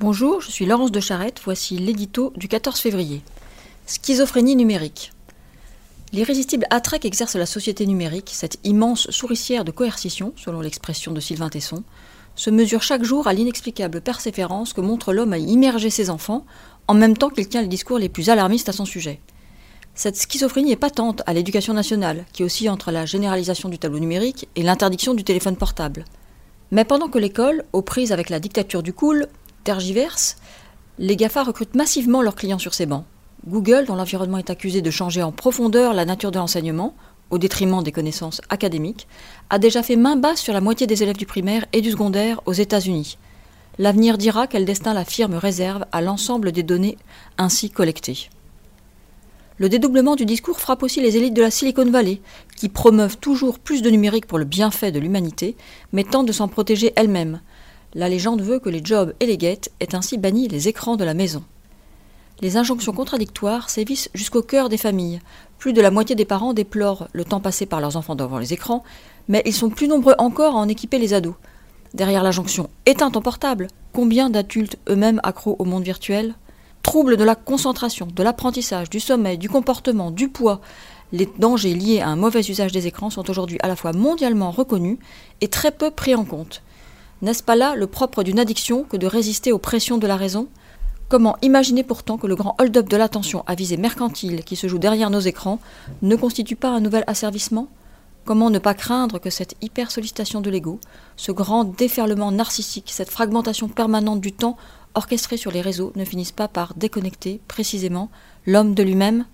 Bonjour, je suis Laurence de Charette, voici l'édito du 14 février. Schizophrénie numérique. L'irrésistible attrait qu'exerce la société numérique, cette immense souricière de coercition, selon l'expression de Sylvain Tesson, se mesure chaque jour à l'inexplicable persévérance que montre l'homme à immerger ses enfants, en même temps qu'il tient les discours les plus alarmistes à son sujet. Cette schizophrénie est patente à l'éducation nationale, qui oscille entre la généralisation du tableau numérique et l'interdiction du téléphone portable. Mais pendant que l'école, aux prises avec la dictature du cool, les GAFA recrutent massivement leurs clients sur ces bancs. Google, dont l'environnement est accusé de changer en profondeur la nature de l'enseignement, au détriment des connaissances académiques, a déjà fait main basse sur la moitié des élèves du primaire et du secondaire aux États-Unis. L'avenir dira quel destin la firme réserve à l'ensemble des données ainsi collectées. Le dédoublement du discours frappe aussi les élites de la Silicon Valley, qui promeuvent toujours plus de numérique pour le bienfait de l'humanité, mais tentent de s'en protéger elles-mêmes. La légende veut que les jobs et les guettes aient ainsi banni les écrans de la maison. Les injonctions contradictoires sévissent jusqu'au cœur des familles. Plus de la moitié des parents déplorent le temps passé par leurs enfants devant les écrans, mais ils sont plus nombreux encore à en équiper les ados. Derrière l'injonction éteins ton portable, combien d'adultes eux-mêmes accros au monde virtuel? Troubles de la concentration, de l'apprentissage, du sommeil, du comportement, du poids. Les dangers liés à un mauvais usage des écrans sont aujourd'hui à la fois mondialement reconnus et très peu pris en compte. N'est-ce pas là le propre d'une addiction que de résister aux pressions de la raison? Comment imaginer pourtant que le grand hold-up de l'attention à visée mercantile qui se joue derrière nos écrans ne constitue pas un nouvel asservissement? Comment ne pas craindre que cette hyper-sollicitation de l'ego, ce grand déferlement narcissique, cette fragmentation permanente du temps orchestrés sur les réseaux ne finissent pas par déconnecter précisément l'homme de lui-même?